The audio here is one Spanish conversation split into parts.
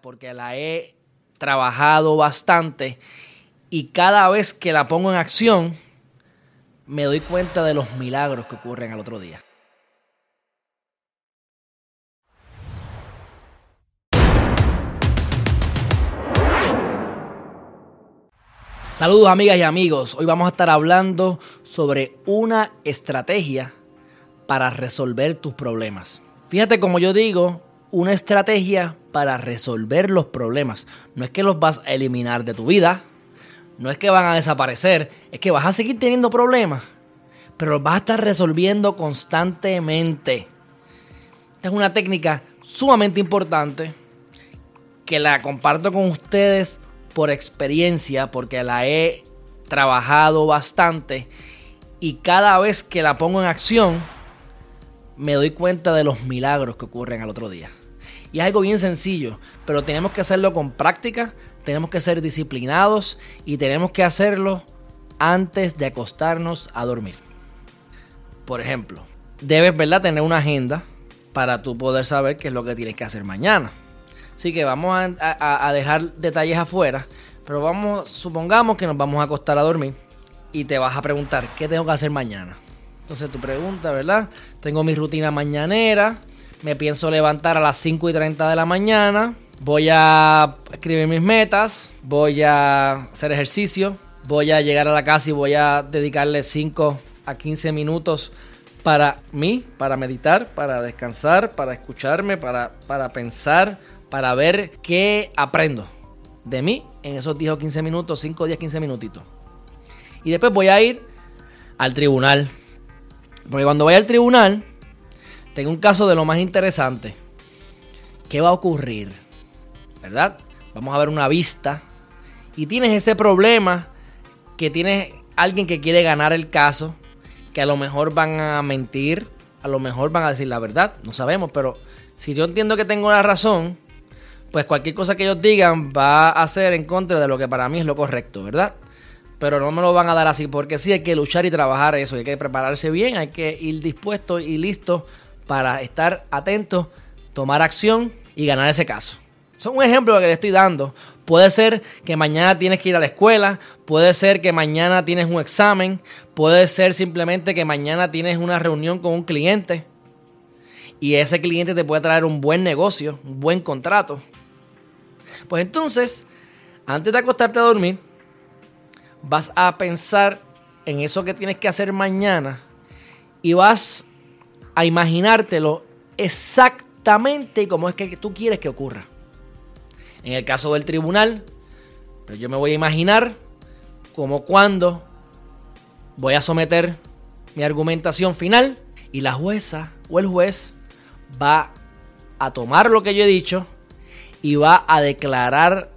porque la he trabajado bastante y cada vez que la pongo en acción me doy cuenta de los milagros que ocurren al otro día. Saludos amigas y amigos, hoy vamos a estar hablando sobre una estrategia para resolver tus problemas. Fíjate como yo digo, una estrategia para resolver los problemas. No es que los vas a eliminar de tu vida, no es que van a desaparecer, es que vas a seguir teniendo problemas, pero los vas a estar resolviendo constantemente. Esta es una técnica sumamente importante que la comparto con ustedes por experiencia, porque la he trabajado bastante y cada vez que la pongo en acción, me doy cuenta de los milagros que ocurren al otro día. Y es algo bien sencillo, pero tenemos que hacerlo con práctica, tenemos que ser disciplinados y tenemos que hacerlo antes de acostarnos a dormir. Por ejemplo, debes ¿verdad? tener una agenda para tú poder saber qué es lo que tienes que hacer mañana. Así que vamos a, dejar detalles afuera, pero vamos, supongamos que nos vamos a acostar a dormir y te vas a preguntar, ¿qué tengo que hacer mañana? Entonces tu pregunta, ¿verdad? Tengo mi rutina mañanera, me pienso levantar a las 5 y 30 de la mañana. Voy a escribir mis metas. Voy a hacer ejercicio. Voy a llegar a la casa y voy a dedicarle 5 a 15 minutos para mí, para meditar, para descansar, para escucharme, para, para pensar, para ver qué aprendo de mí en esos 10 o 15 minutos, 5, 10, 15 minutitos. Y después voy a ir al tribunal. Porque cuando vaya al tribunal, tengo un caso de lo más interesante. ¿Qué va a ocurrir? ¿Verdad? Vamos a ver una vista. Y tienes ese problema que tienes alguien que quiere ganar el caso, que a lo mejor van a mentir, a lo mejor van a decir la verdad, no sabemos, pero si yo entiendo que tengo la razón, pues cualquier cosa que ellos digan va a ser en contra de lo que para mí es lo correcto, ¿verdad? Pero no me lo van a dar así, porque sí hay que luchar y trabajar eso, hay que prepararse bien, hay que ir dispuesto y listo para estar atento, tomar acción y ganar ese caso. es un ejemplo que le estoy dando. Puede ser que mañana tienes que ir a la escuela, puede ser que mañana tienes un examen, puede ser simplemente que mañana tienes una reunión con un cliente y ese cliente te puede traer un buen negocio, un buen contrato. Pues entonces, antes de acostarte a dormir, vas a pensar en eso que tienes que hacer mañana y vas a imaginártelo exactamente como es que tú quieres que ocurra. En el caso del tribunal, pues yo me voy a imaginar como cuando voy a someter mi argumentación final y la jueza o el juez va a tomar lo que yo he dicho y va a declarar,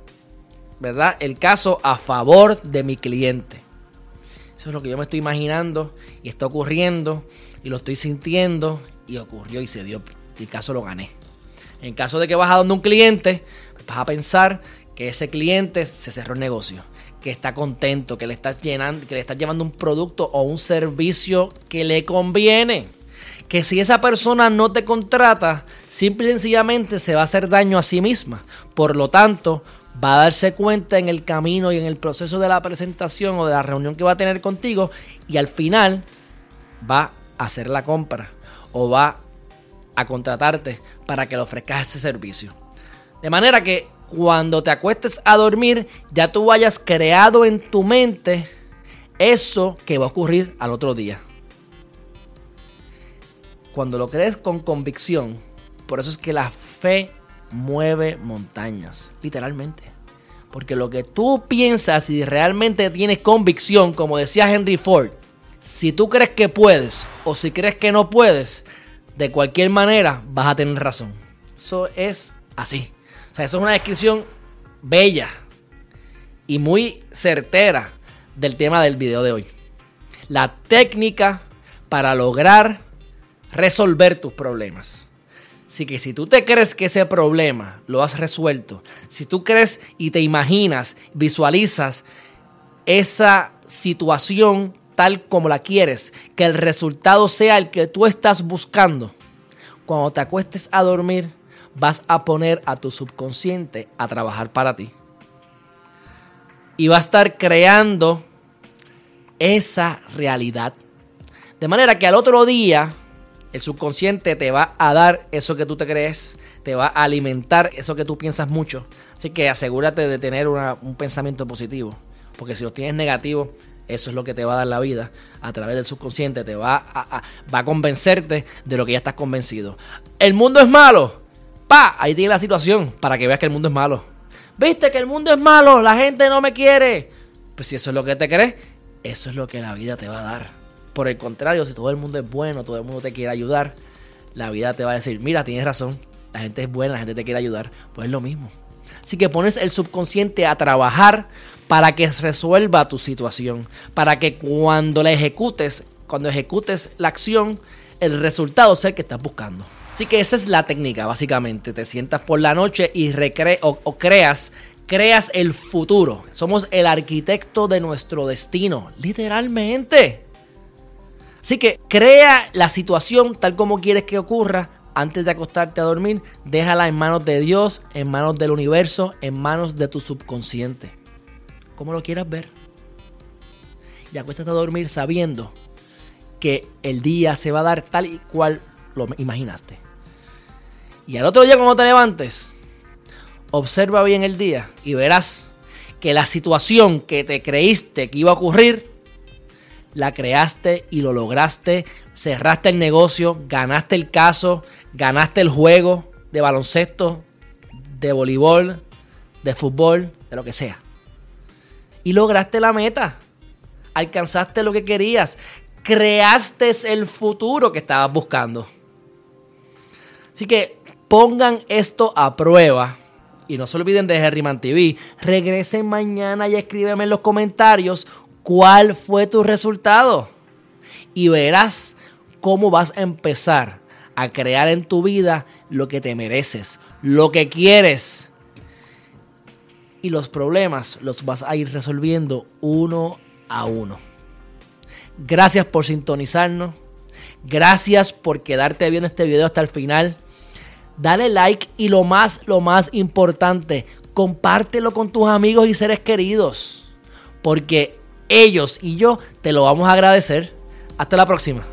¿verdad? El caso a favor de mi cliente. Eso es lo que yo me estoy imaginando y está ocurriendo y lo estoy sintiendo y ocurrió y se dio. Y el caso lo gané. En caso de que vas a donde un cliente, vas a pensar que ese cliente se cerró el negocio, que está contento, que le estás llenando, que le estás llevando un producto o un servicio que le conviene. Que si esa persona no te contrata, simple y sencillamente se va a hacer daño a sí misma. Por lo tanto, va a darse cuenta en el camino y en el proceso de la presentación o de la reunión que va a tener contigo y al final va hacer la compra o va a contratarte para que le ofrezcas ese servicio. De manera que cuando te acuestes a dormir, ya tú hayas creado en tu mente eso que va a ocurrir al otro día. Cuando lo crees con convicción, por eso es que la fe mueve montañas, literalmente. Porque lo que tú piensas y realmente tienes convicción, como decía Henry Ford, si tú crees que puedes o si crees que no puedes, de cualquier manera vas a tener razón. Eso es así. O sea, eso es una descripción bella y muy certera del tema del video de hoy. La técnica para lograr resolver tus problemas. Así que si tú te crees que ese problema lo has resuelto, si tú crees y te imaginas, visualizas esa situación tal como la quieres, que el resultado sea el que tú estás buscando. Cuando te acuestes a dormir, vas a poner a tu subconsciente a trabajar para ti. Y va a estar creando esa realidad. De manera que al otro día el subconsciente te va a dar eso que tú te crees, te va a alimentar eso que tú piensas mucho. Así que asegúrate de tener un pensamiento positivo. Porque si lo tienes negativo, eso es lo que te va a dar la vida a través del subconsciente. Te va a, va a convencerte de lo que ya estás convencido. El mundo es malo. Pa, ahí tiene la situación para que veas que el mundo es malo. ¿Viste que el mundo es malo? La gente no me quiere. Pues si eso es lo que te crees, eso es lo que la vida te va a dar. Por el contrario, si todo el mundo es bueno, todo el mundo te quiere ayudar, la vida te va a decir, mira, tienes razón, la gente es buena, la gente te quiere ayudar. Pues es lo mismo. Así que pones el subconsciente a trabajar para que resuelva tu situación, para que cuando la ejecutes, cuando ejecutes la acción, el resultado sea el que estás buscando. Así que esa es la técnica, básicamente. Te sientas por la noche y creas, creas el futuro. Somos el arquitecto de nuestro destino, literalmente. Así que crea la situación tal como quieres que ocurra antes de acostarte a dormir. Déjala en manos de Dios, en manos del universo, en manos de tu subconsciente. Como lo quieras ver. Y acuéstate a dormir sabiendo que el día se va a dar tal y cual lo imaginaste. Y al otro día cuando te levantes, observa bien el día y verás que la situación que te creíste que iba a ocurrir la creaste y lo lograste, cerraste el negocio, ganaste el caso, ganaste el juego de baloncesto, de voleibol, de fútbol, de lo que sea. Y lograste la meta, alcanzaste lo que querías, creaste el futuro que estabas buscando. Así que pongan esto a prueba. Y no se olviden de Herriman TV. Regresen mañana y escríbeme en los comentarios cuál fue tu resultado. Y verás cómo vas a empezar a crear en tu vida lo que te mereces, lo que quieres. Y los problemas los vas a ir resolviendo uno a uno. Gracias por sintonizarnos. Gracias por quedarte viendo este video hasta el final. Dale like y lo más, lo más importante, compártelo con tus amigos y seres queridos. Porque ellos y yo te lo vamos a agradecer. Hasta la próxima.